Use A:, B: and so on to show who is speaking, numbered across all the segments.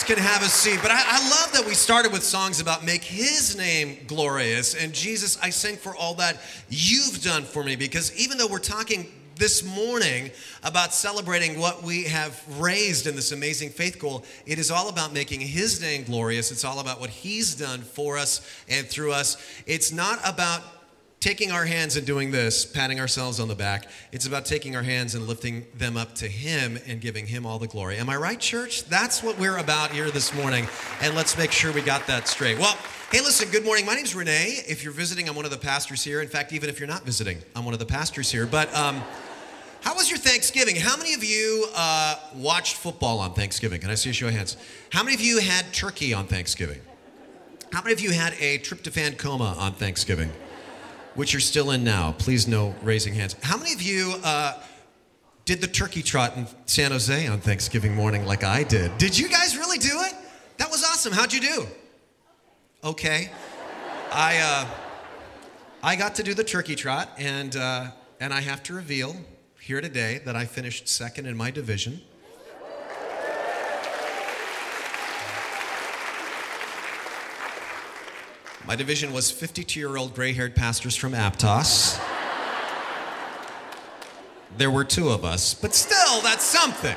A: guys can have a seat, but I, I, love that we started with songs about make his name glorious. And Jesus, I sing for all that you've done for me because even though we're talking this morning about celebrating what we have raised in this amazing faith goal, it is all about making his name glorious. It's all about what he's done for us and through us. It's not about taking our hands and doing this, patting ourselves on the back. It's about taking our hands and lifting them up to Him and giving Him all the glory. Am I right, church? That's what we're about here this morning. And let's make sure we got that straight. Well, hey, listen, good morning. My name's Rene. If you're visiting, I'm one of the pastors here. In fact, even if you're not visiting, I'm one of the pastors here. But, um, how was your Thanksgiving? How many of you uh, watched football on Thanksgiving? Can I see a show of hands? How many of you had turkey on Thanksgiving? How many of you had a tryptophan coma on Thanksgiving? Which you're still in now. Please no raising hands. How many of you uh, did the turkey trot in San Jose on Thanksgiving morning like I did? Did you guys really do it? That was awesome. How'd you do? Okay. I, uh, I got to do the turkey trot, and, uh, and I have to reveal here today that I finished second in my division. My division was 52 year old gray haired pastors from Aptos. There were two of us, but still, that's something.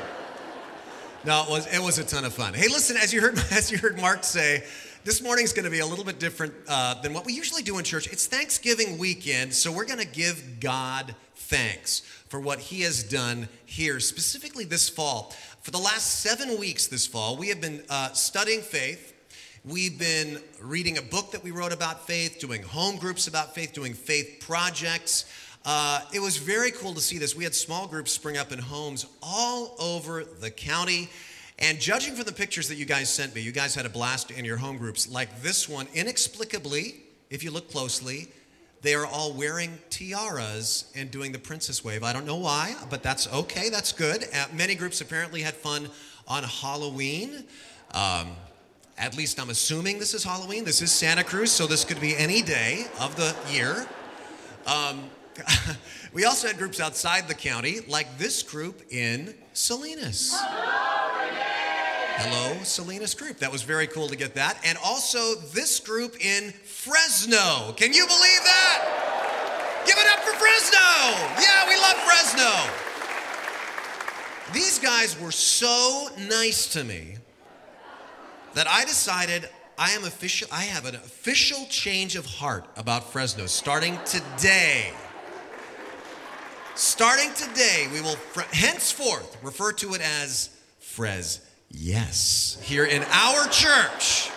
A: No, it was, it was a ton of fun. Hey, listen, as you heard, as you heard Mark say, this morning's going to be a little bit different uh, than what we usually do in church. It's Thanksgiving weekend, so we're going to give God thanks for what He has done here, specifically this fall. For the last seven weeks this fall, we have been uh, studying faith We've been reading a book that we wrote about faith, doing home groups about faith, doing faith projects. Uh, it was very cool to see this. We had small groups spring up in homes all over the county. And judging from the pictures that you guys sent me, you guys had a blast in your home groups like this one. Inexplicably, if you look closely, they are all wearing tiaras and doing the princess wave. I don't know why, but that's okay. That's good. Uh, many groups apparently had fun on Halloween. Um, at least I'm assuming this is Halloween. This is Santa Cruz, so this could be any day of the year. Um, we also had groups outside the county, like this group in Salinas. Hello, Salinas group. That was very cool to get that. And also this group in Fresno. Can you believe that? Give it up for Fresno. Yeah, we love Fresno. These guys were so nice to me that I decided I am official I have an official change of heart about Fresno starting today. Starting today, we will henceforth refer to it as Frez Yes here in our church.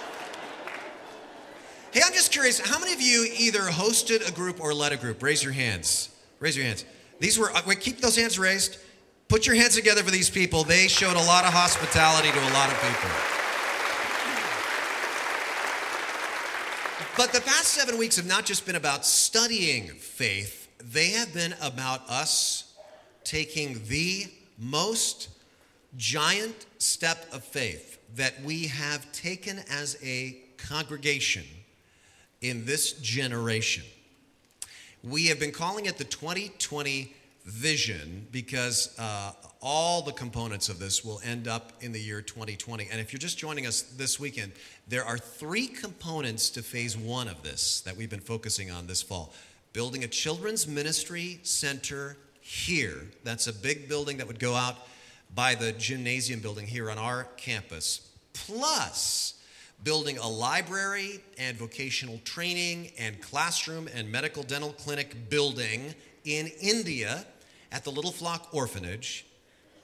A: Hey, I'm just curious, how many of you either hosted a group or led a group? Raise your hands. Raise your hands. These were, uh, wait, keep those hands raised. Put your hands together for these people. They showed a lot of hospitality to a lot of people. But the past seven weeks have not just been about studying faith, they have been about us taking the most giant step of faith that we have taken as a congregation in this generation. We have been calling it the 2020 vision because uh, all the components of this will end up in the year 2020. And if you're just joining us this weekend, there are three components to phase one of this that we've been focusing on this fall building a children's ministry center here. That's a big building that would go out by the gymnasium building here on our campus. Plus, building a library and vocational training and classroom and medical dental clinic building in India at the Little Flock Orphanage.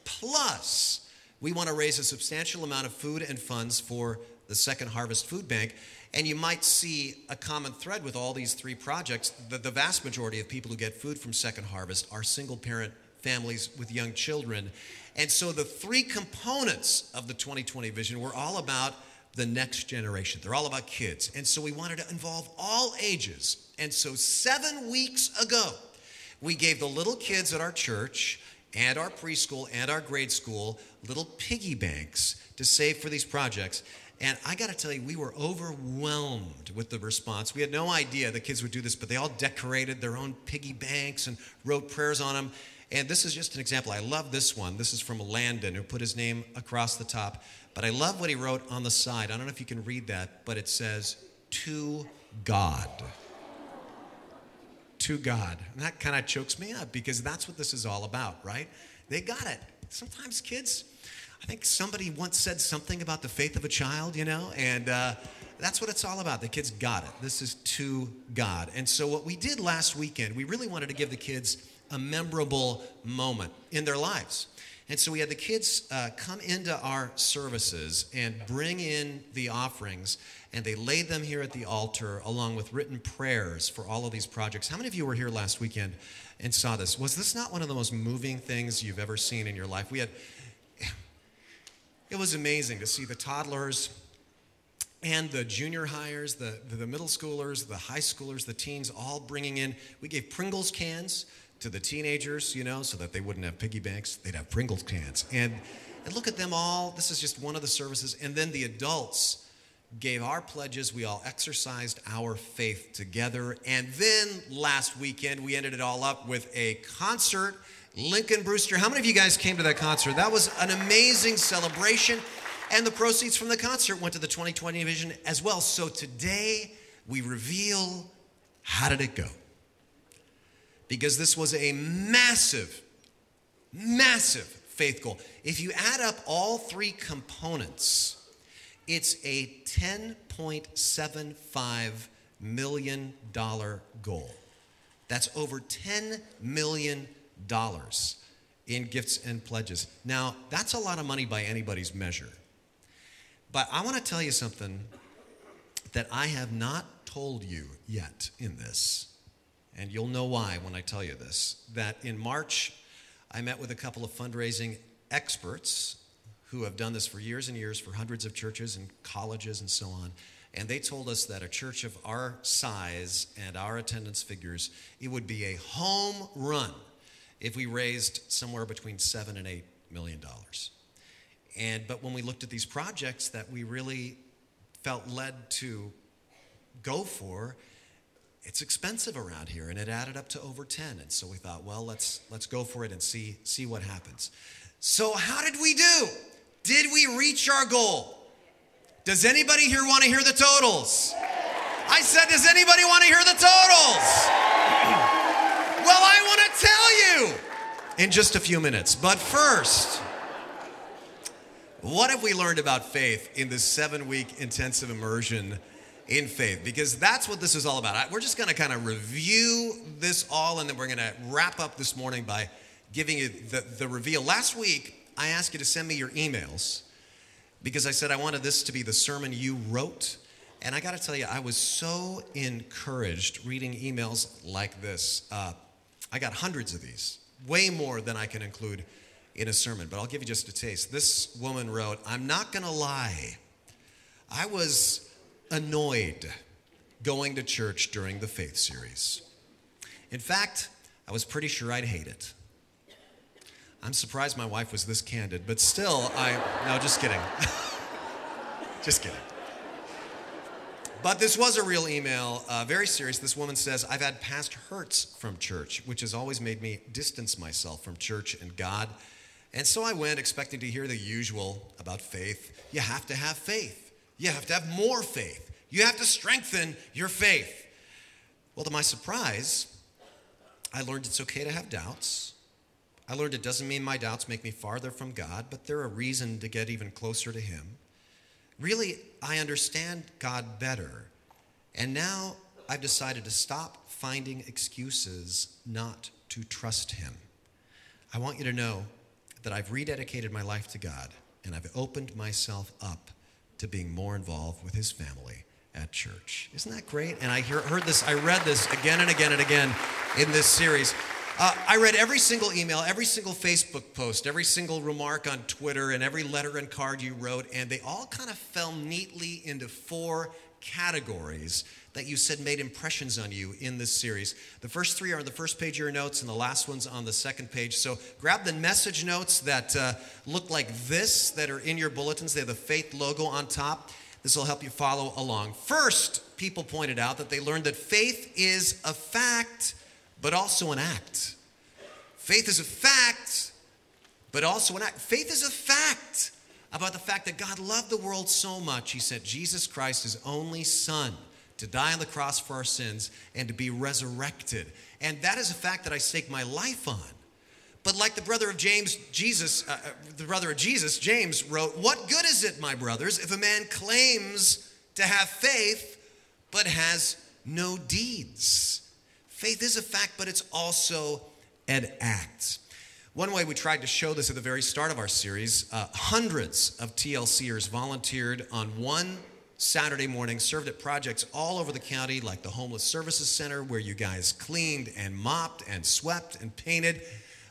A: Plus, we want to raise a substantial amount of food and funds for the Second Harvest Food Bank. And you might see a common thread with all these three projects. The, the vast majority of people who get food from Second Harvest are single parent families with young children. And so the three components of the 2020 vision were all about the next generation. They're all about kids. And so we wanted to involve all ages. And so seven weeks ago, we gave the little kids at our church and our preschool and our grade school little piggy banks to save for these projects. And I got to tell you, we were overwhelmed with the response. We had no idea the kids would do this, but they all decorated their own piggy banks and wrote prayers on them. And this is just an example. I love this one. This is from Landon, who put his name across the top. But I love what he wrote on the side. I don't know if you can read that, but it says, To God. To God. And that kind of chokes me up because that's what this is all about, right? They got it. Sometimes kids, I think somebody once said something about the faith of a child, you know, and uh, that's what it's all about. The kids got it. This is to God. And so, what we did last weekend, we really wanted to give the kids a memorable moment in their lives. And so we had the kids uh, come into our services and bring in the offerings, and they laid them here at the altar along with written prayers for all of these projects. How many of you were here last weekend and saw this? Was this not one of the most moving things you've ever seen in your life? We had, it was amazing to see the toddlers and the junior hires, the, the middle schoolers, the high schoolers, the teens all bringing in. We gave Pringles cans to the teenagers, you know, so that they wouldn't have piggy banks. They'd have Pringles cans. And, and look at them all. This is just one of the services. And then the adults gave our pledges. We all exercised our faith together. And then last weekend, we ended it all up with a concert. Lincoln Brewster. How many of you guys came to that concert? That was an amazing celebration. And the proceeds from the concert went to the 2020 vision as well. So today, we reveal how did it go? Because this was a massive, massive faith goal. If you add up all three components, it's a $10.75 million goal. That's over $10 million in gifts and pledges. Now, that's a lot of money by anybody's measure. But I want to tell you something that I have not told you yet in this and you'll know why when I tell you this, that in March, I met with a couple of fundraising experts who have done this for years and years for hundreds of churches and colleges and so on. And they told us that a church of our size and our attendance figures, it would be a home run if we raised somewhere between seven and eight million dollars. And but when we looked at these projects that we really felt led to go for, it's expensive around here and it added up to over 10 and so we thought well let's let's go for it and see see what happens. So how did we do? Did we reach our goal? Does anybody here want to hear the totals? I said does anybody want to hear the totals? Well i want to tell you in just a few minutes. But first what have we learned about faith in this seven week intensive immersion in faith because that's what this is all about. We're just going to kind of review this all and then we're going to wrap up this morning by giving you the, the reveal. Last week, I asked you to send me your emails because I said I wanted this to be the sermon you wrote. And I got to tell you, I was so encouraged reading emails like this. Uh, I got hundreds of these, way more than I can include in a sermon, but I'll give you just a taste. This woman wrote, I'm not going to lie. I was annoyed going to church during the faith series. In fact, I was pretty sure I'd hate it. I'm surprised my wife was this candid, but still, I. No, just kidding. just kidding. But this was a real email, uh, very serious. This woman says, I've had past hurts from church, which has always made me distance myself from church and God. And so I went expecting to hear the usual about faith. You have to have faith. You have to have more faith. You have to strengthen your faith. Well, to my surprise, I learned it's okay to have doubts. I learned it doesn't mean my doubts make me farther from God, but they're a reason to get even closer to Him. Really, I understand God better. And now I've decided to stop finding excuses not to trust Him. I want you to know that I've rededicated my life to God and I've opened myself up to being more involved with his family at church. Isn't that great? And I hear, heard this, I read this again and again and again in this series. Uh, I read every single email, every single Facebook post, every single remark on Twitter, and every letter and card you wrote, and they all kind of fell neatly into four categories that you said made impressions on you in this series. The first three are on the first page of your notes, and the last one's on the second page. So grab the message notes that uh, look like this that are in your bulletins. They have the faith logo on top. This will help you follow along. First, people pointed out that they learned that faith is a fact, but also an act. Faith is a fact, but also an act. Faith is a fact. About the fact that God loved the world so much, he sent Jesus Christ, his only son, to die on the cross for our sins and to be resurrected. And that is a fact that I stake my life on. But like the brother of James, Jesus, uh, uh the brother of Jesus, James wrote, What good is it, my brothers, if a man claims to have faith but has no deeds? Faith is a fact, but it's also an act. One way we tried to show this at the very start of our series, uh, hundreds of TLCers volunteered on one Saturday morning, served at projects all over the county, like the Homeless Services Center, where you guys cleaned and mopped and swept and painted.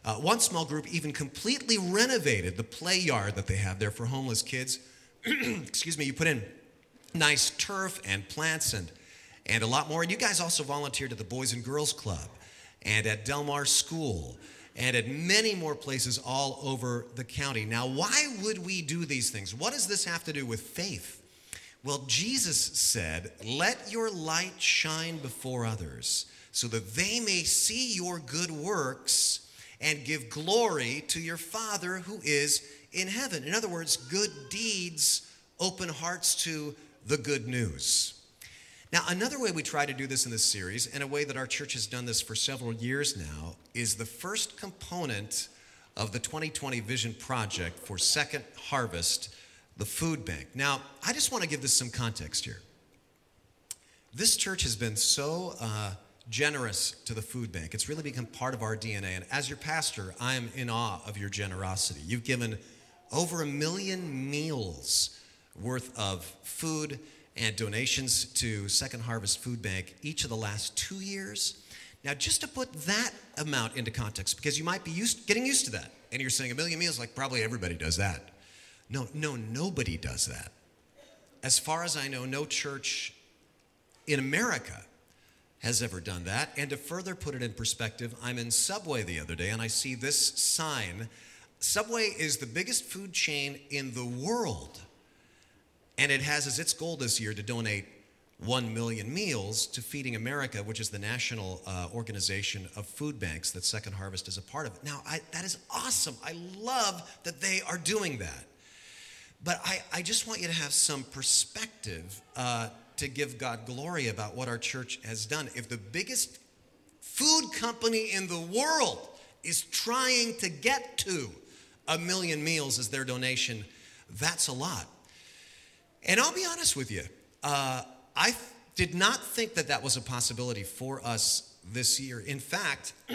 A: Uh, one small group even completely renovated the play yard that they have there for homeless kids. Excuse me, you put in nice turf and plants and, and a lot more. And you guys also volunteered at the Boys and Girls Club and at Delmar School and at many more places all over the county. Now, why would we do these things? What does this have to do with faith? Well, Jesus said, Let your light shine before others so that they may see your good works and give glory to your Father who is in heaven. In other words, good deeds open hearts to the good news. Now, another way we try to do this in this series, and a way that our church has done this for several years now, is the first component of the 2020 Vision Project for Second Harvest, the food bank. Now, I just want to give this some context here. This church has been so uh, generous to the food bank, it's really become part of our DNA. And as your pastor, I am in awe of your generosity. You've given over a million meals worth of food and donations to Second Harvest Food Bank each of the last two years. Now, just to put that amount into context, because you might be used, getting used to that, and you're saying a million meals, like probably everybody does that. No, no, nobody does that. As far as I know, no church in America has ever done that. And to further put it in perspective, I'm in Subway the other day and I see this sign. Subway is the biggest food chain in the world. And it has as its goal this year to donate 1 million meals to Feeding America, which is the national uh, organization of food banks that Second Harvest is a part of. Now, I, that is awesome. I love that they are doing that. But I, I just want you to have some perspective uh, to give God glory about what our church has done. If the biggest food company in the world is trying to get to a million meals as their donation, that's a lot. And I'll be honest with you, uh, I did not think that that was a possibility for us this year. In fact,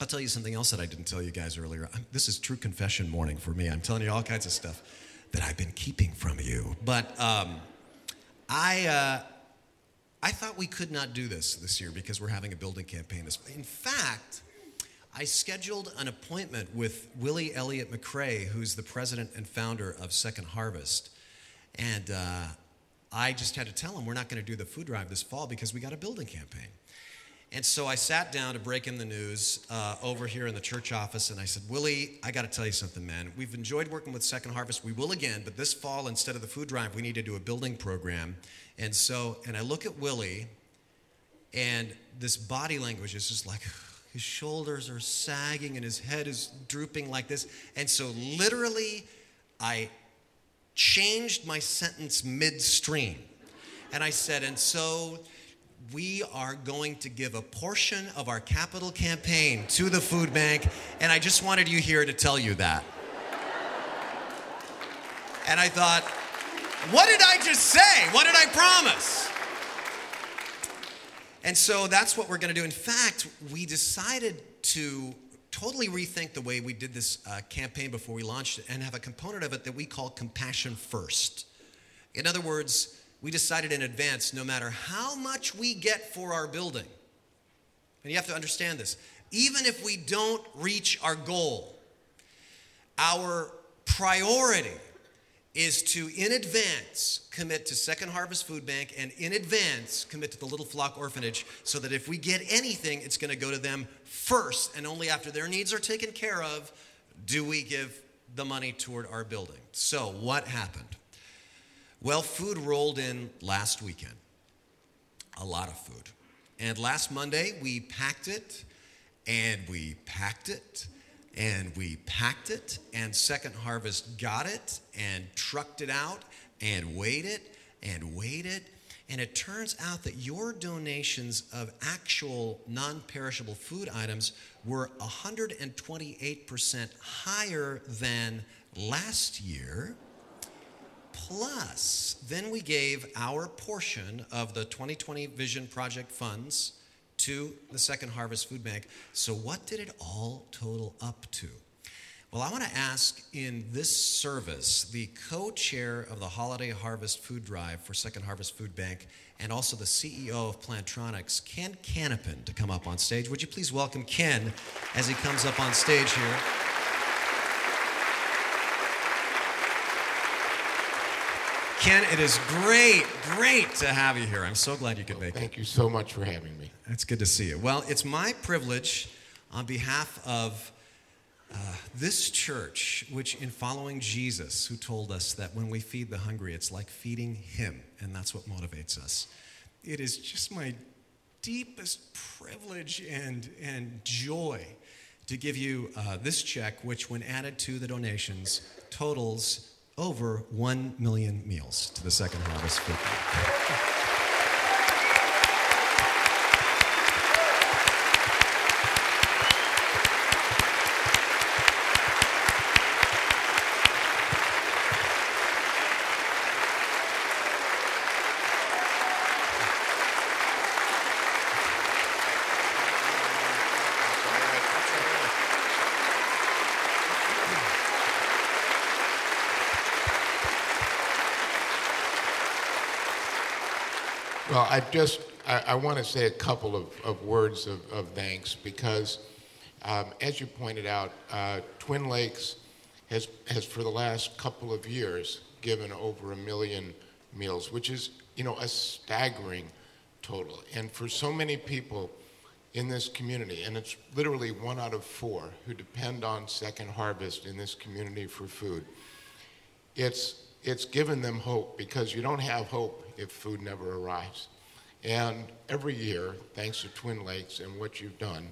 A: I'll tell you something else that I didn't tell you guys earlier. I'm, this is true confession morning for me. I'm telling you all kinds of stuff that I've been keeping from you. But um, I, uh, I thought we could not do this this year because we're having a building campaign. This in fact, I scheduled an appointment with Willy Elliott-McCrea, who's the president and founder of Second Harvest. And uh, I just had to tell him we're not going to do the food drive this fall because we got a building campaign. And so I sat down to break him the news uh, over here in the church office, and I said, Willy, I got to tell you something, man. We've enjoyed working with Second Harvest. We will again, but this fall, instead of the food drive, we need to do a building program. And so, and I look at Willy, and this body language is just like, his shoulders are sagging and his head is drooping like this. And so, literally, I changed my sentence midstream. And I said, and so we are going to give a portion of our capital campaign to the food bank. And I just wanted you here to tell you that. And I thought, what did I just say? What did I promise? And so that's what we're going to do. In fact, we decided to totally rethink the way we did this uh, campaign before we launched it and have a component of it that we call compassion first. In other words, we decided in advance no matter how much we get for our building, and you have to understand this, even if we don't reach our goal, our priority is to, in advance, commit to Second Harvest Food Bank and in advance commit to the Little Flock Orphanage so that if we get anything, it's going to go to them first. And only after their needs are taken care of do we give the money toward our building. So, what happened? Well, food rolled in last weekend. A lot of food. And last Monday, we packed it and we packed it and we packed it, and Second Harvest got it and trucked it out and weighed it and weighed it. And it turns out that your donations of actual non perishable food items were 128% higher than last year. Plus, then we gave our portion of the 2020 Vision Project funds to the Second Harvest Food Bank. So, what did it all total up to? Well, I want to ask in this service the co chair of the Holiday Harvest Food Drive for Second Harvest Food Bank and also the CEO of Plantronics, Ken Kannappan, to come up on stage. Would you please welcome Ken as he comes up on stage here? Ken, it is great, great to have you here. I'm so glad you could make
B: Thank
A: it.
B: Thank you so much for having me.
A: It's good to see you. Well, it's my privilege on behalf of uh, this church, which in following Jesus, who told us that when we feed the hungry, it's like feeding Him, and that's what motivates us. It is just my deepest privilege and, and joy to give you uh, this check, which, when added to the donations, totals over 1 million meals to the Second Harvest Food Bank.
B: I just I, I want to say a couple of, of words of, of thanks because, um, as you pointed out, uh, Twin Lakes has has for the last couple of years given over a million meals, which is you know a staggering total. And for so many people in this community, and it's literally one out of four who depend on Second Harvest in this community for food. it's it's given them hope because you don't have hope if food never arrives. And every year, thanks to Twin Lakes and what you've done,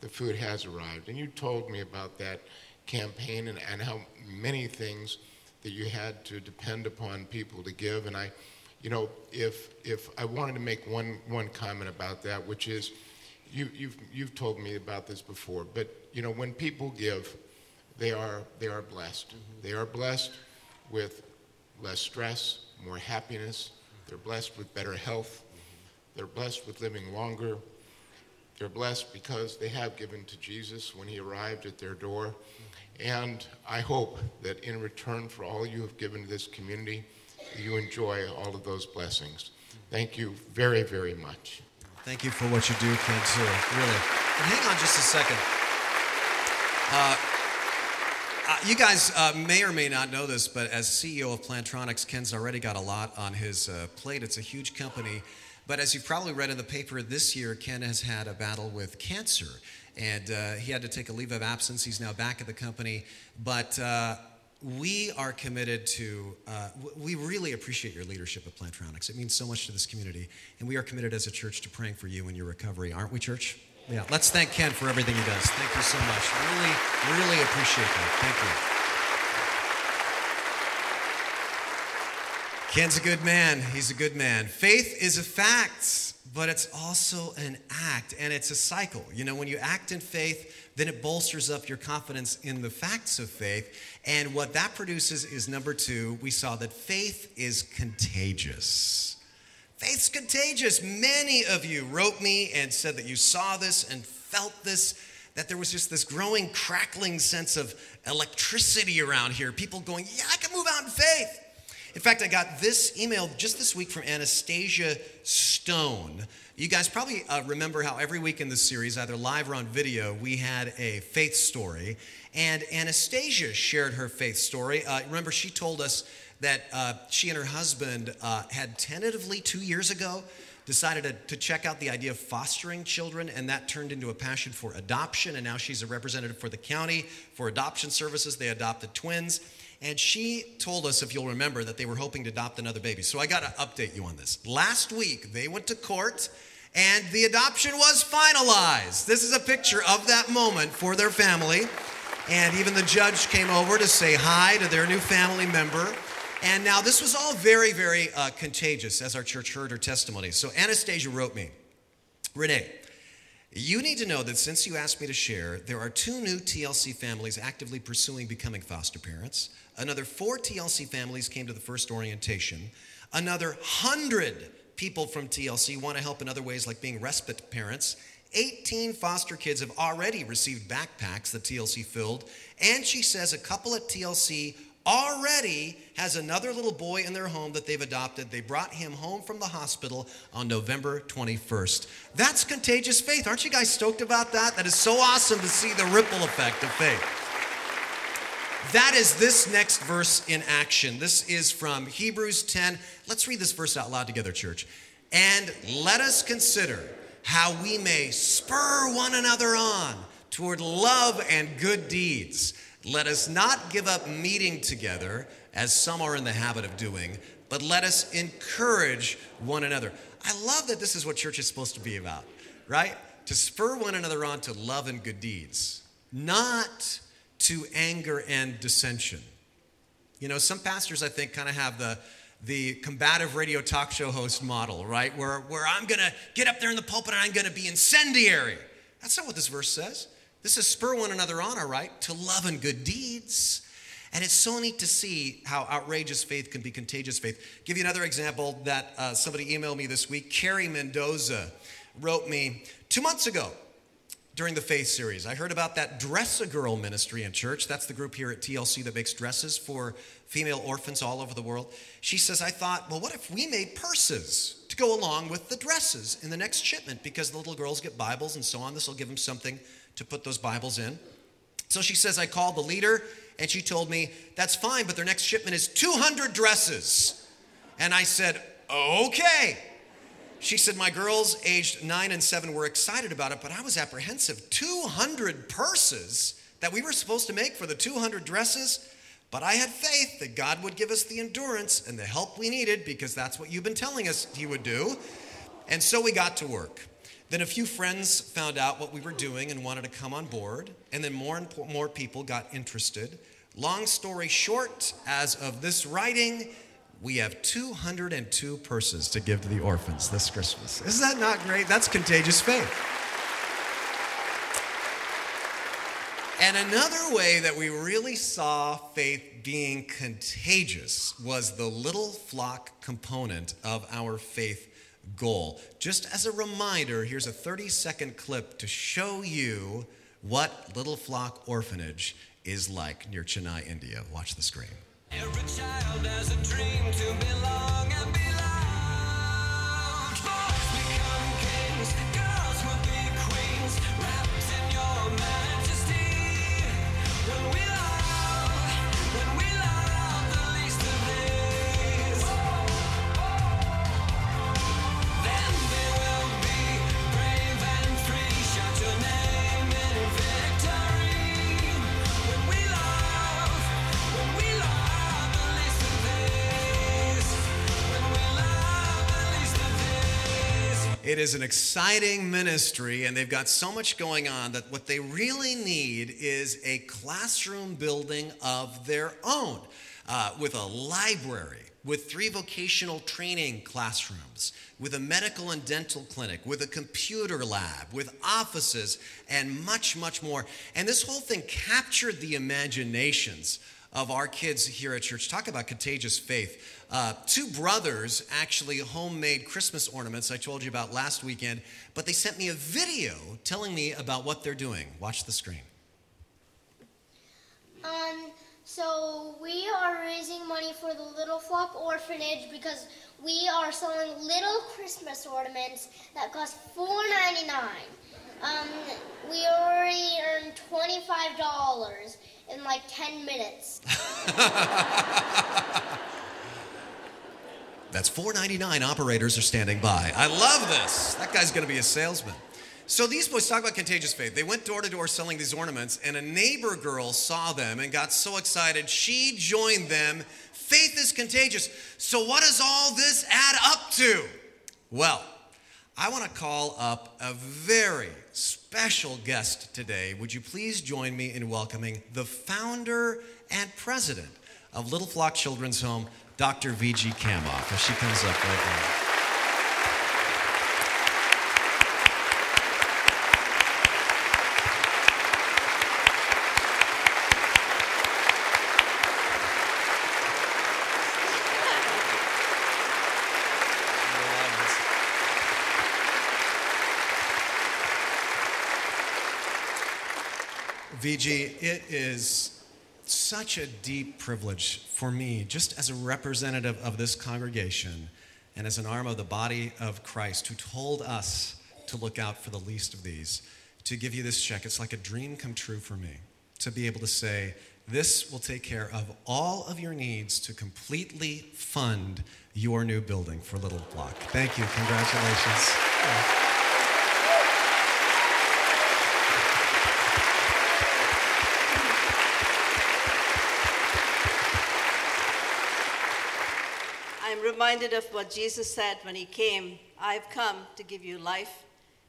B: the food has arrived. And you told me about that campaign and, and how many things that you had to depend upon people to give. And I, you know, if if I wanted to make one one comment about that, which is, you, you've you've told me about this before, but you know, when people give, they are they are blessed. Mm-hmm. They are blessed with less stress, more happiness. They're blessed with better health. They're blessed with living longer. They're blessed because they have given to Jesus when he arrived at their door. And I hope that in return for all you have given to this community, you enjoy all of those blessings. Thank you very, very much.
A: Thank you for what you do, Ken, too. Really. And hang on just a second. Uh, uh, you guys uh, may or may not know this, but as CEO of Plantronics, Ken's already got a lot on his uh, plate. It's a huge company. But as you've probably read in the paper this year, Ken has had a battle with cancer. And uh, he had to take a leave of absence. He's now back at the company. But uh, we are committed to, uh, we really appreciate your leadership at Plantronics. It means so much to this community. And we are committed as a church to praying for you and your recovery, aren't we, church? Yeah, let's thank Ken for everything he does. Thank you so much. Really, really appreciate that. Thank you. Ken's a good man. He's a good man. Faith is a fact, but it's also an act, and it's a cycle. You know, when you act in faith, then it bolsters up your confidence in the facts of faith. And what that produces is number two, we saw that faith is contagious. Faith's contagious. Many of you wrote me and said that you saw this and felt this, that there was just this growing, crackling sense of electricity around here. People going, Yeah, I can move out in faith. In fact, I got this email just this week from Anastasia Stone. You guys probably uh, remember how every week in this series, either live or on video, we had a faith story. And Anastasia shared her faith story. Uh, remember, she told us that uh, she and her husband uh, had tentatively two years ago decided to, to check out the idea of fostering children, and that turned into a passion for adoption. And now she's a representative for the county for adoption services. They adopted twins. And she told us, if you'll remember, that they were hoping to adopt another baby. So I got to update you on this. Last week, they went to court and the adoption was finalized. This is a picture of that moment for their family. And even the judge came over to say hi to their new family member. And now this was all very, very uh, contagious as our church heard her testimony. So Anastasia wrote me Rene, you need to know that since you asked me to share, there are two new TLC families actively pursuing becoming foster parents. Another four TLC families came to the first orientation. Another hundred people from TLC want to help in other ways, like being respite parents. 18 foster kids have already received backpacks that TLC filled. And she says a couple at TLC already has another little boy in their home that they've adopted. They brought him home from the hospital on November 21st. That's contagious faith. Aren't you guys stoked about that? That is so awesome to see the ripple effect of faith. That is this next verse in action. This is from Hebrews 10. Let's read this verse out loud together, church. And let us consider how we may spur one another on toward love and good deeds. Let us not give up meeting together, as some are in the habit of doing, but let us encourage one another. I love that this is what church is supposed to be about, right? To spur one another on to love and good deeds, not to anger and dissension. You know, some pastors, I think, kind of have the, the combative radio talk show host model, right? Where, where I'm to get up there in the pulpit and I'm to be incendiary. That's not what this verse says. This is spur one another on, all right, to love and good deeds. And it's so neat to see how outrageous faith can be contagious faith. Give you another example that uh, somebody emailed me this week. Carrie Mendoza wrote me two months ago during the faith series. I heard about that Dress a Girl ministry in church. That's the group here at TLC that makes dresses for female orphans all over the world. She says, I thought, well, what if we made purses to go along with the dresses in the next shipment? Because the little girls get Bibles and so on. This will give them something to put those Bibles in. So she says, I called the leader and she told me, That's fine, but their next shipment is 200 dresses. And I said, Okay. She said, My girls, aged nine and seven, were excited about it, but I was apprehensive. 200 purses that we were supposed to make for the 200 dresses. But I had faith that God would give us the endurance and the help we needed because that's what you've been telling us He would do. And so we got to work. Then a few friends found out what we were doing and wanted to come on board, and then more and more people got interested. Long story short, as of this writing, we have 202 purses to give to the orphans this Christmas. Isn't that not great? That's contagious faith. And another way that we really saw faith being contagious was the little flock component of our faith goal. Just as a reminder, here's a 30 second clip to show you what Little Flock Orphanage is like near Chennai, India. Watch the screen. Exciting ministry, and they've got so much going on that what they really need is a classroom building of their own uh, with a library, with three vocational training classrooms, with a medical and dental clinic, with a computer lab, with offices, and much, much more. And this whole thing captured the imaginations of our kids here at church. Talk about contagious faith. Uh, two brothers actually homemade Christmas ornaments I told you about last weekend, but they sent me a video telling me about what they're doing. Watch the screen.
C: Um, so we are raising money for the Little Flock Orphanage because we are selling little Christmas ornaments that cost $4.99. Um, we already earned $25 in like 10 minutes.
A: That's 499 operators are standing by. I love this. That guy's going to be a salesman. So these boys talk about contagious faith. They went door to door selling these ornaments, and a neighbor girl saw them and got so excited she joined them. Faith is contagious. So what does all this add up to? Well, I want to call up a very special guest today. Would you please join me in welcoming the founder and president of Little Flock Children's Home, Dr. V.G. Kamoff, as she comes up right now. VG, it is such a deep privilege for me, just as a representative of this congregation and as an arm of the body of Christ who told us to look out for the least of these, to give you this check. It's like a dream come true for me to be able to say, this will take care of all of your needs to completely fund your new building for Little Flock. Thank you. Congratulations.
D: Reminded of what Jesus said when he came I've come to give you life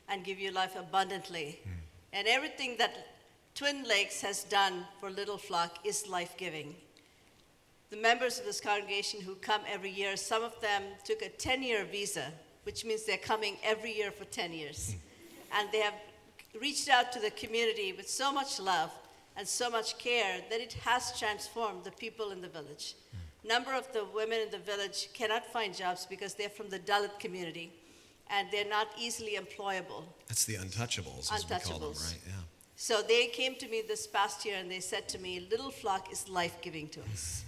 D: and give you life abundantly. Mm. And everything that Twin Lakes has done for Little Flock is life giving. The members of this congregation who come every year, some of them took a 10 year visa, which means they're coming every year for 10 years. Mm. And they have reached out to the community with so much love and so much care that it has transformed the people in the village. Mm number of the women in the village cannot find jobs because they're from the Dalit community and they're not easily employable.
A: That's the untouchables, as untouchables. we call them, right? Yeah.
D: So they came to me this past year and they said to me, Little Flock is life giving to us.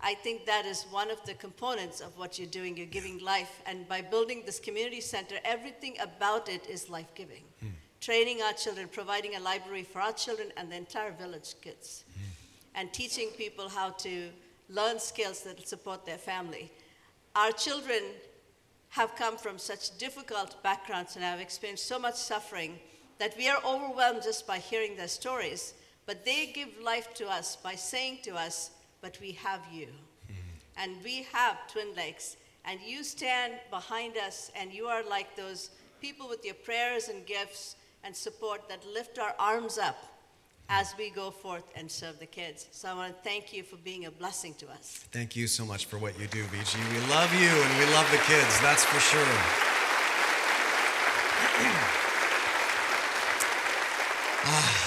D: I think that is one of the components of what you're doing. You're giving life. And by building this community center, everything about it is life giving. Mm. Training our children, providing a library for our children and the entire village kids, mm. and teaching people how to learn skills that will support their family. Our children have come from such difficult backgrounds and have experienced so much suffering that we are overwhelmed just by hearing their stories. But they give life to us by saying to us, But we have you. Mm-hmm. And we have Twin Lakes. And you stand behind us, and you are like those people with your prayers and gifts and support that lift our arms up as we go forth and serve the kids. So I want to thank you for being a blessing to us.
A: Thank you so much for what you do, VG. We love you and we love the kids, that's for sure. ah.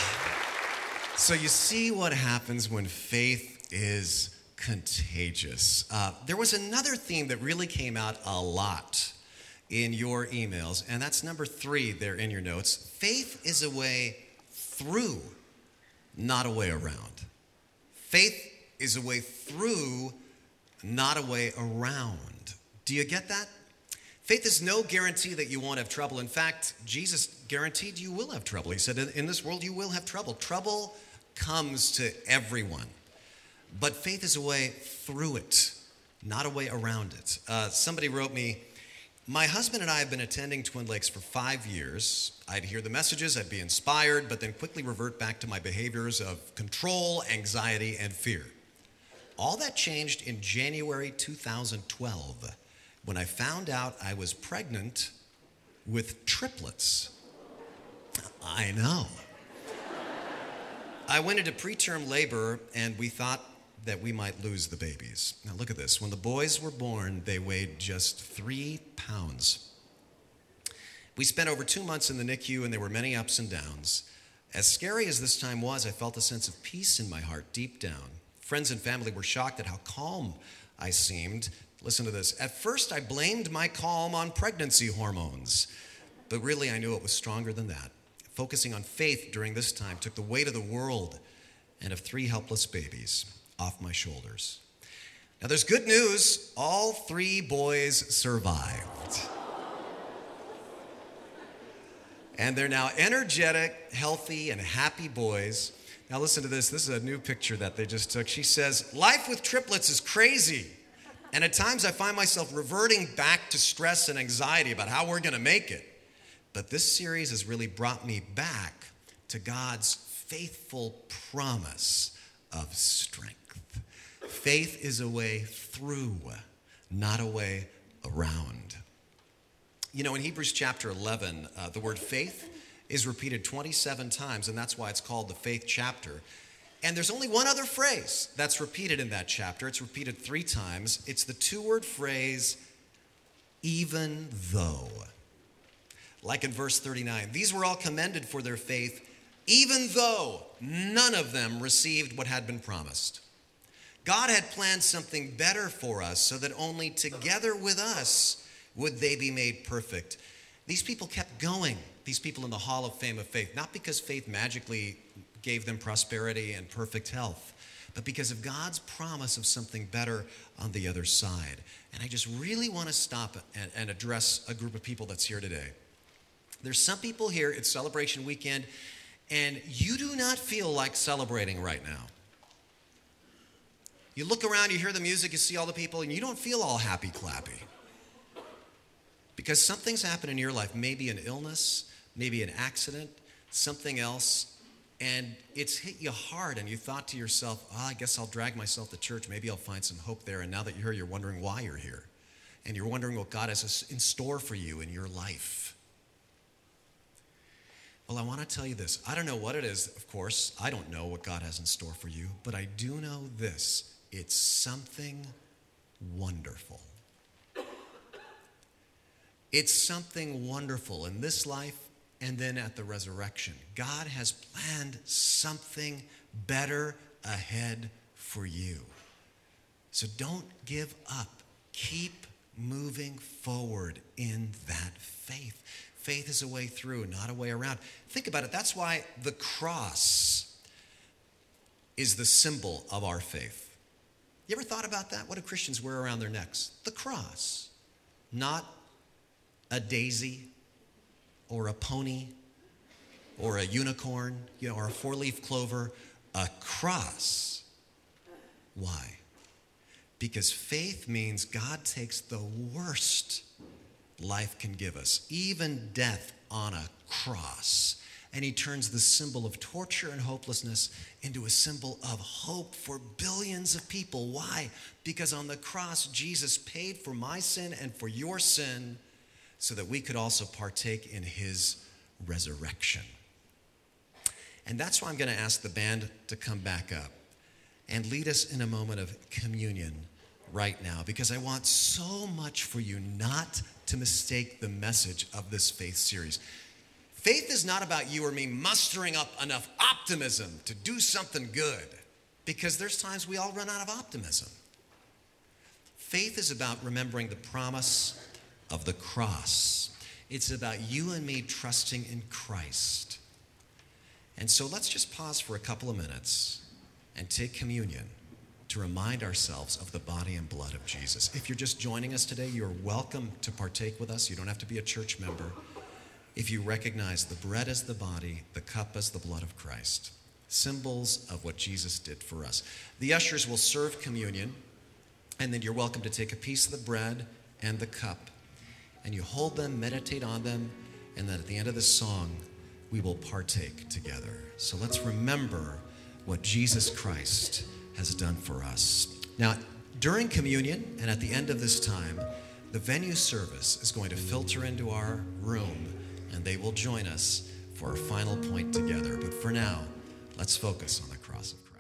A: So you see what happens when faith is contagious. Uh, there was another theme that really came out a lot in your emails, and that's number three there in your notes. Faith is a way through not a way around. Faith is a way through, not a way around. Do you get that? Faith is no guarantee that you won't have trouble. In fact, Jesus guaranteed you will have trouble. He said, In this world, you will have trouble. Trouble comes to everyone. But faith is a way through it, not a way around it. Uh, somebody wrote me, my husband and I have been attending Twin Lakes for five years. I'd hear the messages, I'd be inspired, but then quickly revert back to my behaviors of control, anxiety, and fear. All that changed in January 2012 when I found out I was pregnant with triplets. I know. I went into preterm labor and we thought that we might lose the babies. Now, look at this. When the boys were born, they weighed just three pounds. We spent over two months in the NICU, and there were many ups and downs. As scary as this time was, I felt a sense of peace in my heart deep down. Friends and family were shocked at how calm I seemed. Listen to this. At first, I blamed my calm on pregnancy hormones, but really, I knew it was stronger than that. Focusing on faith during this time took the weight of the world and of three helpless babies off my shoulders. Now, there's good news all three boys survived. And they're now energetic, healthy, and happy boys. Now, listen to this. This is a new picture that they just took. She says, Life with triplets is crazy. And at times I find myself reverting back to stress and anxiety about how we're going to make it. But this series has really brought me back to God's faithful promise of strength. Faith is a way through, not a way around. You know, in Hebrews chapter 11, uh, the word faith is repeated 27 times, and that's why it's called the faith chapter. And there's only one other phrase that's repeated in that chapter. It's repeated three times. It's the two word phrase, even though. Like in verse 39, these were all commended for their faith, even though none of them received what had been promised. God had planned something better for us so that only together with us would they be made perfect. These people kept going, these people in the Hall of Fame of Faith, not because faith magically gave them prosperity and perfect health, but because of God's promise of something better on the other side. And I just really want to stop and, and address a group of people that's here today. There's some people here, it's celebration weekend, and you do not feel like celebrating right now. You look around, you hear the music, you see all the people, and you don't feel all happy clappy. Because something's happened in your life, maybe an illness, maybe an accident, something else, and it's hit you hard, and you thought to yourself, oh, I guess I'll drag myself to church. Maybe I'll find some hope there. And now that you're here, you're wondering why you're here. And you're wondering what God has in store for you in your life. Well, I want to tell you this. I don't know what it is, of course. I don't know what God has in store for you, but I do know this it's something wonderful. It's something wonderful in this life and then at the resurrection. God has planned something better ahead for you. So don't give up. Keep moving forward in that faith. Faith is a way through, not a way around. Think about it. That's why the cross is the symbol of our faith. You ever thought about that? What do Christians wear around their necks? The cross, not a daisy or a pony or a unicorn, you know, or a four-leaf clover, a cross. Why? Because faith means God takes the worst life can give us, even death on a cross, and he turns the symbol of torture and hopelessness into a symbol of hope for billions of people. Why? Because on the cross, Jesus paid for my sin and for your sin so that we could also partake in his resurrection. And that's why I'm going to ask the band to come back up and lead us in a moment of communion right now because I want so much for you not to mistake the message of this faith series. Faith is not about you or me mustering up enough optimism to do something good, because there's times we all run out of optimism. Faith is about remembering the promise of the cross. It's about you and me trusting in Christ. And so let's just pause for a couple of minutes and take communion to remind ourselves of the body and blood of Jesus. If you're just joining us today, you're welcome to partake with us. You don't have to be a church member if you recognize the bread as the body, the cup as the blood of Christ, symbols of what Jesus did for us. The ushers will serve communion, and then you're welcome to take a piece of the bread and the cup, and you hold them, meditate on them, and then at the end of the song, we will partake together. So let's remember what Jesus Christ has done for us. Now, during communion and at the end of this time, the venue service is going to filter into our room and they will join us for our final point together. But for now, let's focus on the cross of
E: rose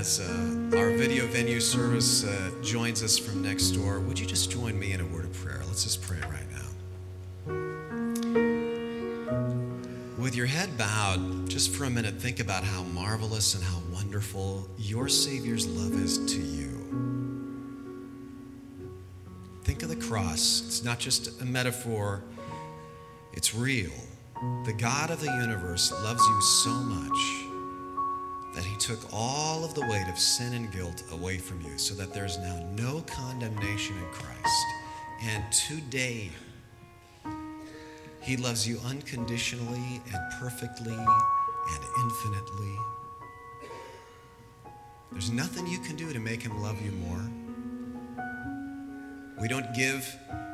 A: as uh, our video venue service uh, joins us from next door, would you just join me in a word of prayer? Let's just pray right now. With your head bowed, just for a minute, think about how marvelous and how wonderful your Savior's love is to you. Think of the cross. It's not just a metaphor, it's real. The God of the universe loves you so much that he took all of the weight of sin and guilt away from you so that there's now no condemnation in Christ. And today, he loves you unconditionally and perfectly and infinitely. There's nothing you can do to make him love you more. We don't give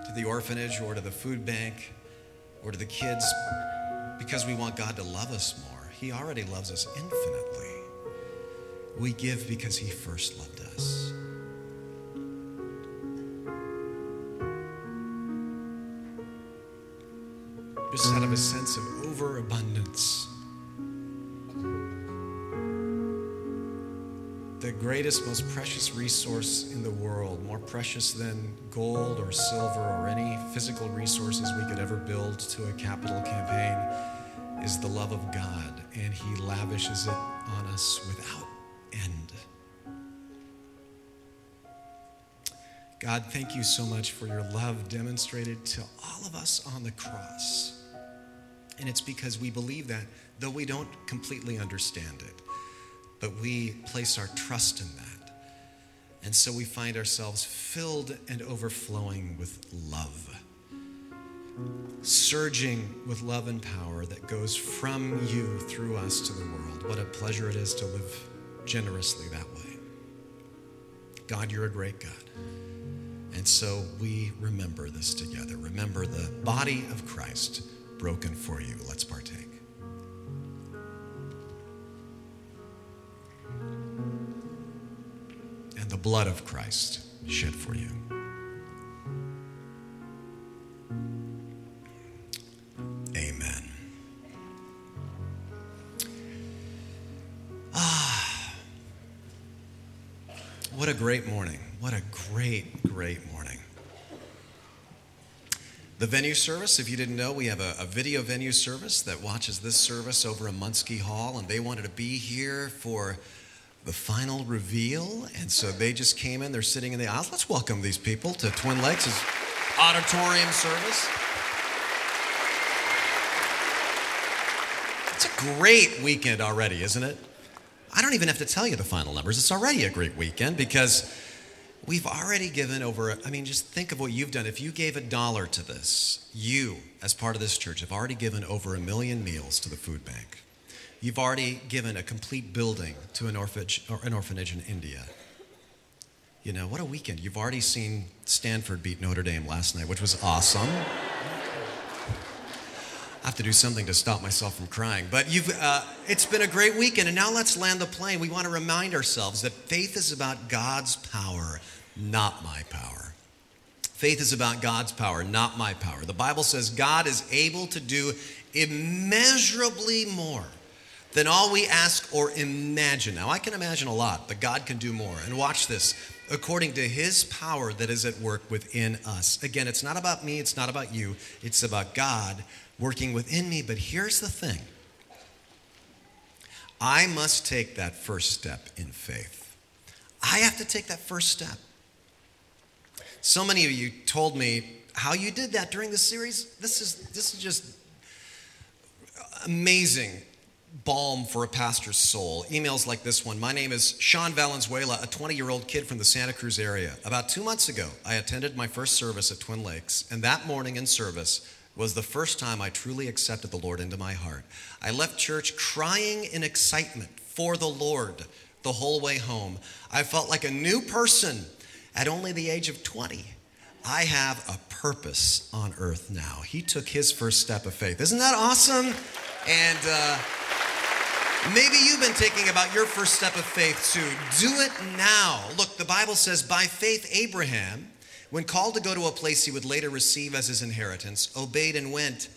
A: to the orphanage or to the food bank or to the kids because we want God to love us more. He already loves us infinitely. We give because He first loved us. Just out of a sense of overabundance. The greatest, most precious resource in the world, more precious than gold or silver or any physical resources we could ever build to a capital campaign, is the love of God, and He lavishes it on us without end. God, thank you so much for your love demonstrated to all of us on the cross. And it's because we believe that, though we don't completely understand it, but we place our trust in that. And so we find ourselves filled and overflowing with love, surging with love and power that goes from you through us to the world. What a pleasure it is to live generously that way. God, you're a great God. And so we remember this together. Remember the body of Christ broken for you. Let's partake. And the blood of Christ shed for you. What a great morning. What a great, great morning. The venue service, if you didn't know, we have a, a, video venue service that watches this service over in Munskey Hall, and they wanted to be here for the final reveal. And so they just came in, they're sitting in the aisles. Let's welcome these people to Twin Lakes' auditorium service. It's a great weekend already, isn't it? I don't even have to tell you the final numbers. It's already a great weekend because we've already given over, I mean, just think of what you've done. If you gave a dollar to this, you, as part of this church, have already given over a million meals to the food bank. You've already given a complete building to an orphanage, or an orphanage in India. You know, what a weekend. You've already seen Stanford beat Notre Dame last night, which was awesome. I have to do something to stop myself from crying. But you've, uh, it's been a great weekend, and now let's land the plane. We want to remind ourselves that faith is about God's power, not my power. Faith is about God's power, not my power. The Bible says God is able to do immeasurably more than all we ask or imagine. Now, I can imagine a lot, but God can do more. And watch this according to his power that is at work within us. Again, it's not about me, it's not about you, it's about God working within me. But here's the thing I must take that first step in faith. I have to take that first step. So many of you told me how you did that during the series. This is, this is just amazing balm for a pastor's soul. Emails like this one. My name is Sean Valenzuela, a 20 year old kid from the Santa Cruz area. About two months ago, I attended my first service at Twin Lakes, and that morning in service, was the first time I truly accepted the Lord into my heart. I left church crying in excitement for the Lord the whole way home. I felt like a new person at only the age of 20. I have a purpose on earth now. He took his first step of faith. Isn't that awesome? And uh, maybe you've been thinking about your first step of faith too. Do it now. Look, the Bible says, by faith, Abraham when called to go to a place he would later receive as his inheritance, obeyed and went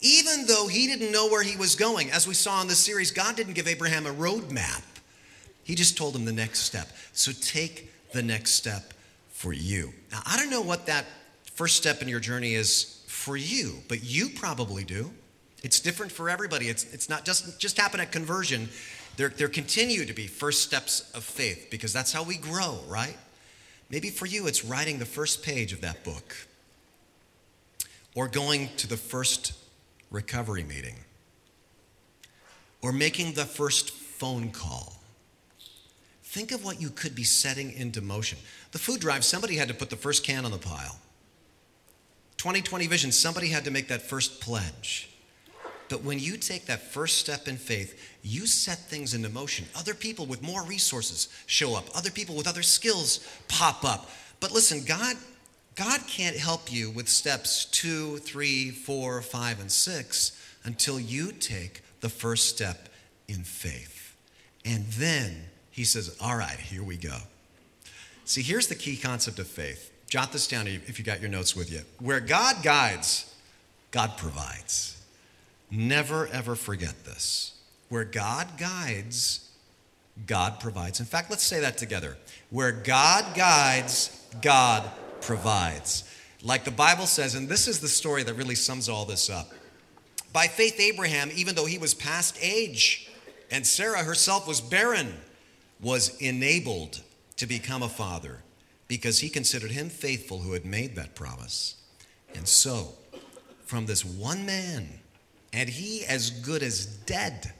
A: even though he didn't know where he was going. As we saw in this series, God didn't give Abraham a roadmap, he just told him the next step. So take the next step for you. Now, I don't know what that first step in your journey is for you, but you probably do. It's different for everybody. It's, it's not just, just happen at conversion. There, there continue to be first steps of faith because that's how we grow, right? Maybe for you, it's writing the first page of that book or going to the first recovery meeting or making the first phone call. Think of what you could be setting into motion. The food drive, somebody had to put the first can on the pile. 2020 vision, somebody had to make that first pledge. But when you take that first step in faith, you set things into motion. Other people with more resources show up, other people with other skills pop up. But listen, God, God can't help you with steps two, three, four, five, and six until you take the first step in faith. And then he says, All right, here we go. See, here's the key concept of faith. Jot this down if you got your notes with you. Where God guides, God provides. Never, ever forget this. Where God guides, God provides. In fact, let's say that together. Where God guides, God provides. Like the Bible says, and this is the story that really sums all this up. By faith, Abraham, even though he was past age, and Sarah herself was barren, was enabled to become a father because he considered him faithful who had made that promise. And so, from this one man, and he as good as dead,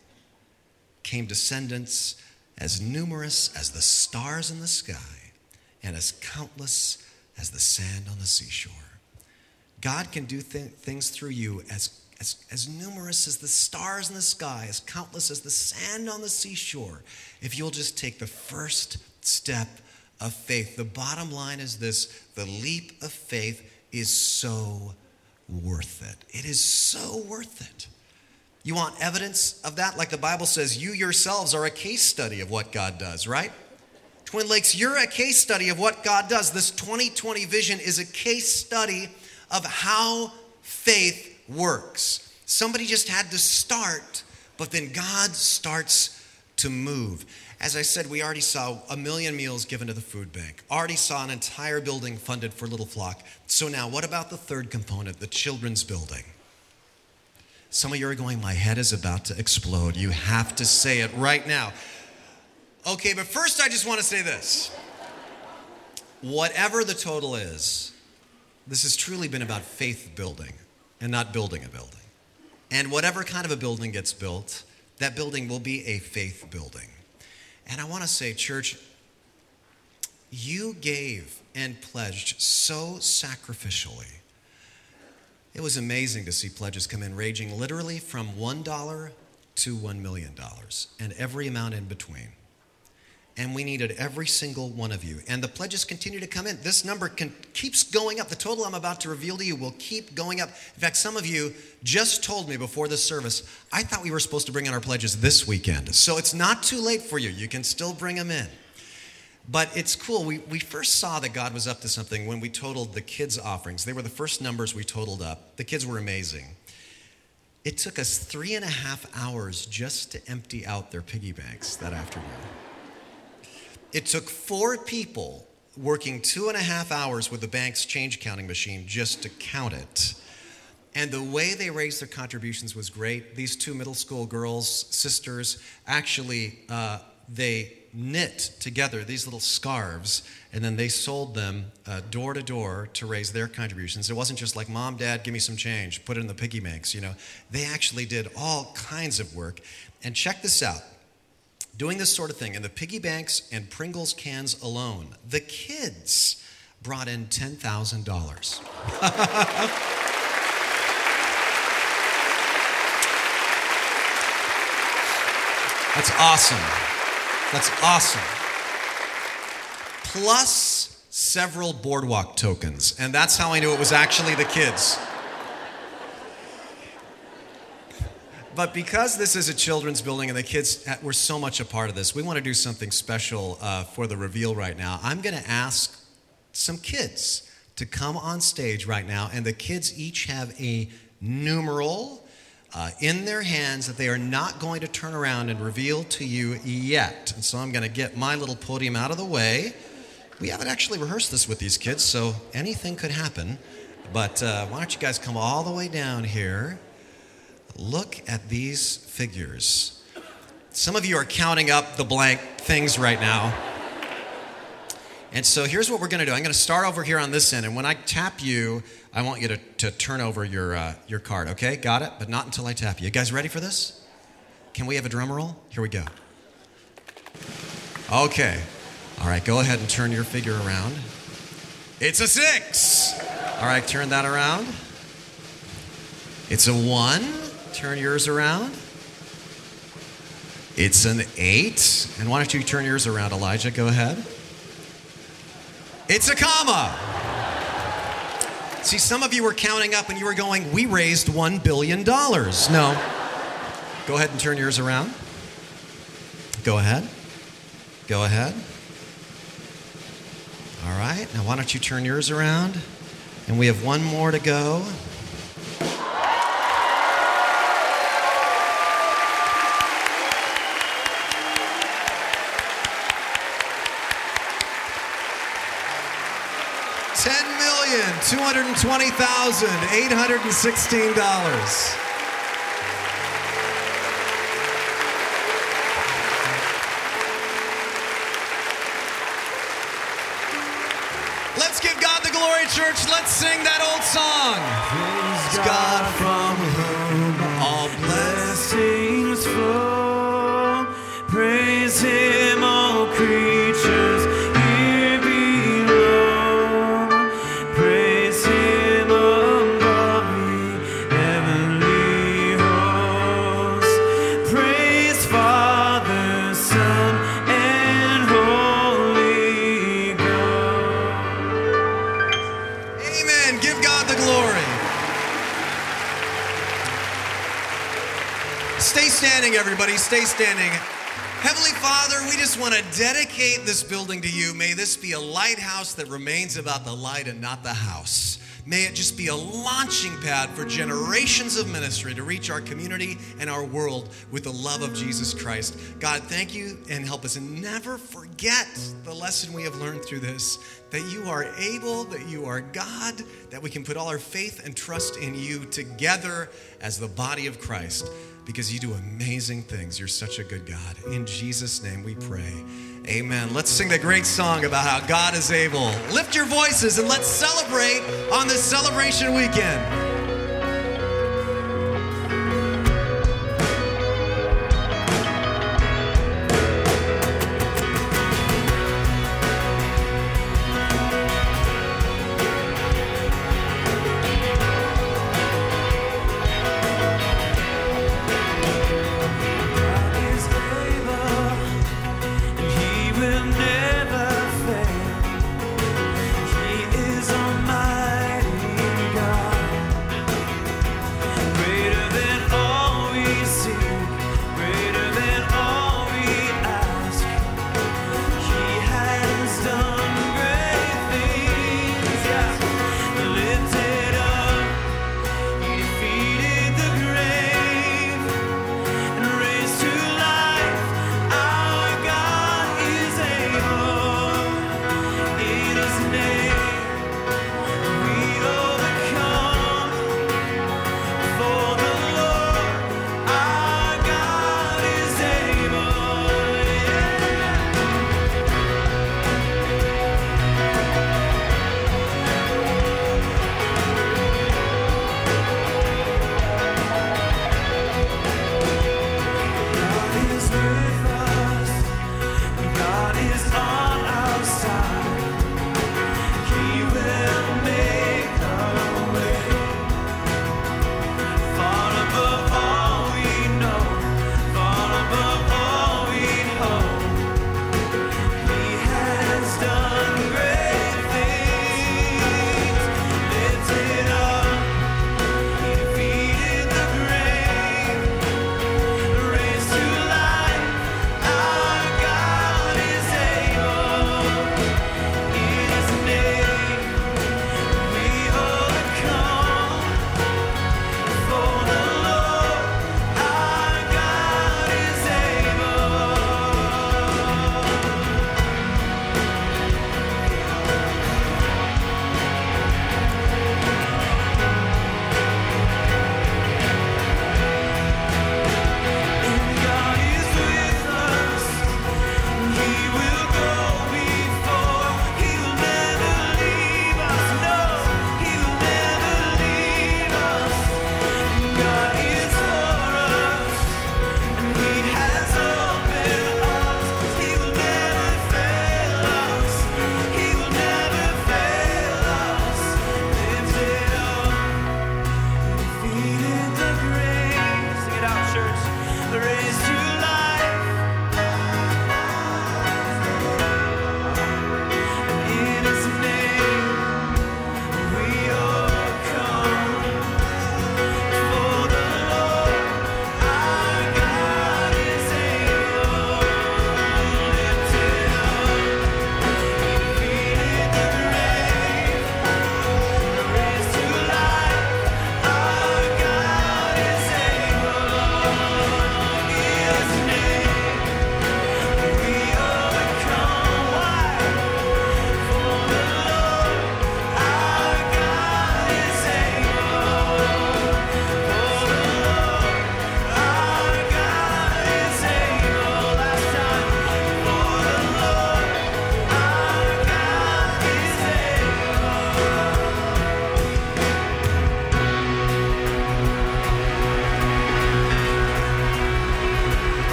A: came descendants as numerous as the stars in the sky and as countless as the sand on the seashore. God can do th- things through you as, as, as numerous as the stars in the sky, as countless as the sand on the seashore, if you'll just take the first step of faith. The bottom line is this the leap of faith is so worth it. It is so worth it. You want evidence of that? Like the Bible says, you yourselves are a case study of what God does, right? Twin Lakes, you're a case study of what God does. This 2020 vision is a case study of how faith works. Somebody just had to start, but then God starts to move. As I said, we already saw a million meals given to the food bank, already saw an entire building funded for Little Flock. So now, what about the third component, the children's building? Some of you are going, My head is about to explode. You have to say it right now. Okay, but first, I just want to say this. Whatever the total is, this has truly been about faith building and not building a building. And whatever kind of a building gets built, that building will be a faith building. And I want to say, church, you gave and pledged so sacrificially it was amazing to see pledges come in ranging literally from $1 to $1 million and every amount in between. And we needed every single one of you. And the pledges continue to come in. This number can, keeps going up. The total I'm about to reveal to you will keep going up. In fact, some of you just told me before this service, I thought we were supposed to bring in our pledges this weekend. So it's not too late for you. You can still bring them in. But it's cool. We, we first saw that God was up to something when we totaled the kids' offerings. They were the first numbers we totaled up. The kids were amazing. It took us three and a half hours just to empty out their piggy banks that afternoon. It took four people working two and a half hours with the bank's change counting machine just to count it. And the way they raised their contributions was great. These two middle school girls, sisters, actually, uh, they knit together these little scarves, and then they sold them uh, door to door to raise their contributions. It wasn't just like, Mom, Dad, give me some change, put it in the piggy banks, you know. They actually did all kinds of work. And check this out doing this sort of thing in the piggy banks and Pringles cans alone, the kids brought in $10,000. That's awesome. That's awesome. Plus several boardwalk tokens. And that's how I knew it was actually the kids. But because this is a children's building and the kids were so much a part of this, we want to do something special uh, for the reveal right now. I'm going to ask some kids to come on stage right now, and the kids each have a numeral uh, in their hands that they are not going to turn around and reveal to you yet. And so I'm going to get my little podium out of the way. We haven't actually rehearsed this with these kids, so anything could happen. But uh, why don't you guys come all the way down here? Look at these figures. Some of you are counting up the blank things right now. And so here's what we're going to do. I'm going to start over here on this end, and when I tap you, I want you to, to turn over your, uh, your card, okay? Got it? But not until I tap you. You guys ready for this? Can we have a drum roll? Here we go. Okay. All right, go ahead and turn your figure around. It's a six. All right, turn that around. It's a one. Turn yours around. It's an eight. And why don't you turn yours around, Elijah? Go ahead. It's a comma. See, some of you were counting up and you were going, we raised $1 billion. No. Go ahead and turn yours around. Go ahead. Go ahead. All right, now why don't you turn yours around? And we have one more to go. $10,220,816. Let's give God the glory, church. Let's sing that old song. Stay standing. Heavenly Father, we just want to dedicate this building to you. May this be a lighthouse that remains about the light and not the house. May it just be a launching pad for generations of ministry to reach our community and our world with the love of Jesus Christ. God, thank you and help us never forget the lesson we have learned through this that you are able, that you are God, that we can put all our faith and trust in you together as the body of Christ because you do amazing things. You're such a good God. In Jesus' name we pray. Amen. Let's sing the great song about how God is able. Lift your voices and let's celebrate on this celebration weekend.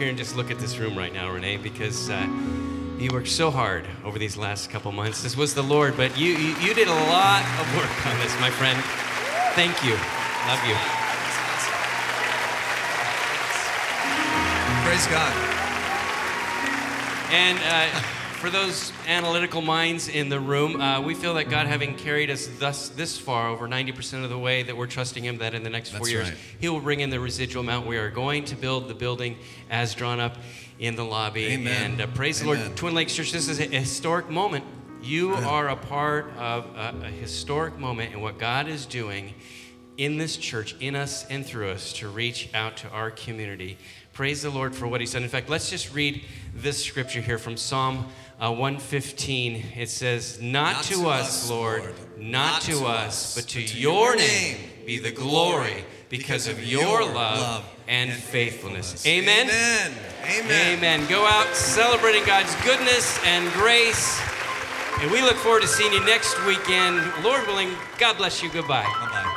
F: Here and just look at this room right now, Rene, because uh, you worked so hard over these last couple months. This was the Lord, but you, you, you did a lot of work on this, my friend. Thank you. Love you.
A: Praise God.
F: And uh, for those analytical minds in the room, uh, we feel that God, having carried us thus this far, over 90% of the way, that we're trusting Him that in the next four
A: That's
F: years,
A: right.
F: He will bring in the residual amount. We are going to build the building as drawn up in the lobby.
A: Amen.
F: And uh, praise
A: Amen.
F: the Lord, Twin Lakes Church. This is a historic moment. You are a part of a, a historic moment in what God is doing in this church, in us and through us, to reach out to our community. Praise the Lord for what He's done. In fact, let's just read this scripture here from Psalm uh, 115. It says, Not, to, us, Lord, not, to us, but to, your name be the glory because of your love and faithfulness. Amen.
A: Amen. Amen.
F: Amen. Go out celebrating God's goodness and grace. And we look forward to seeing you next weekend. Lord willing, God bless you. Goodbye.
A: Bye bye.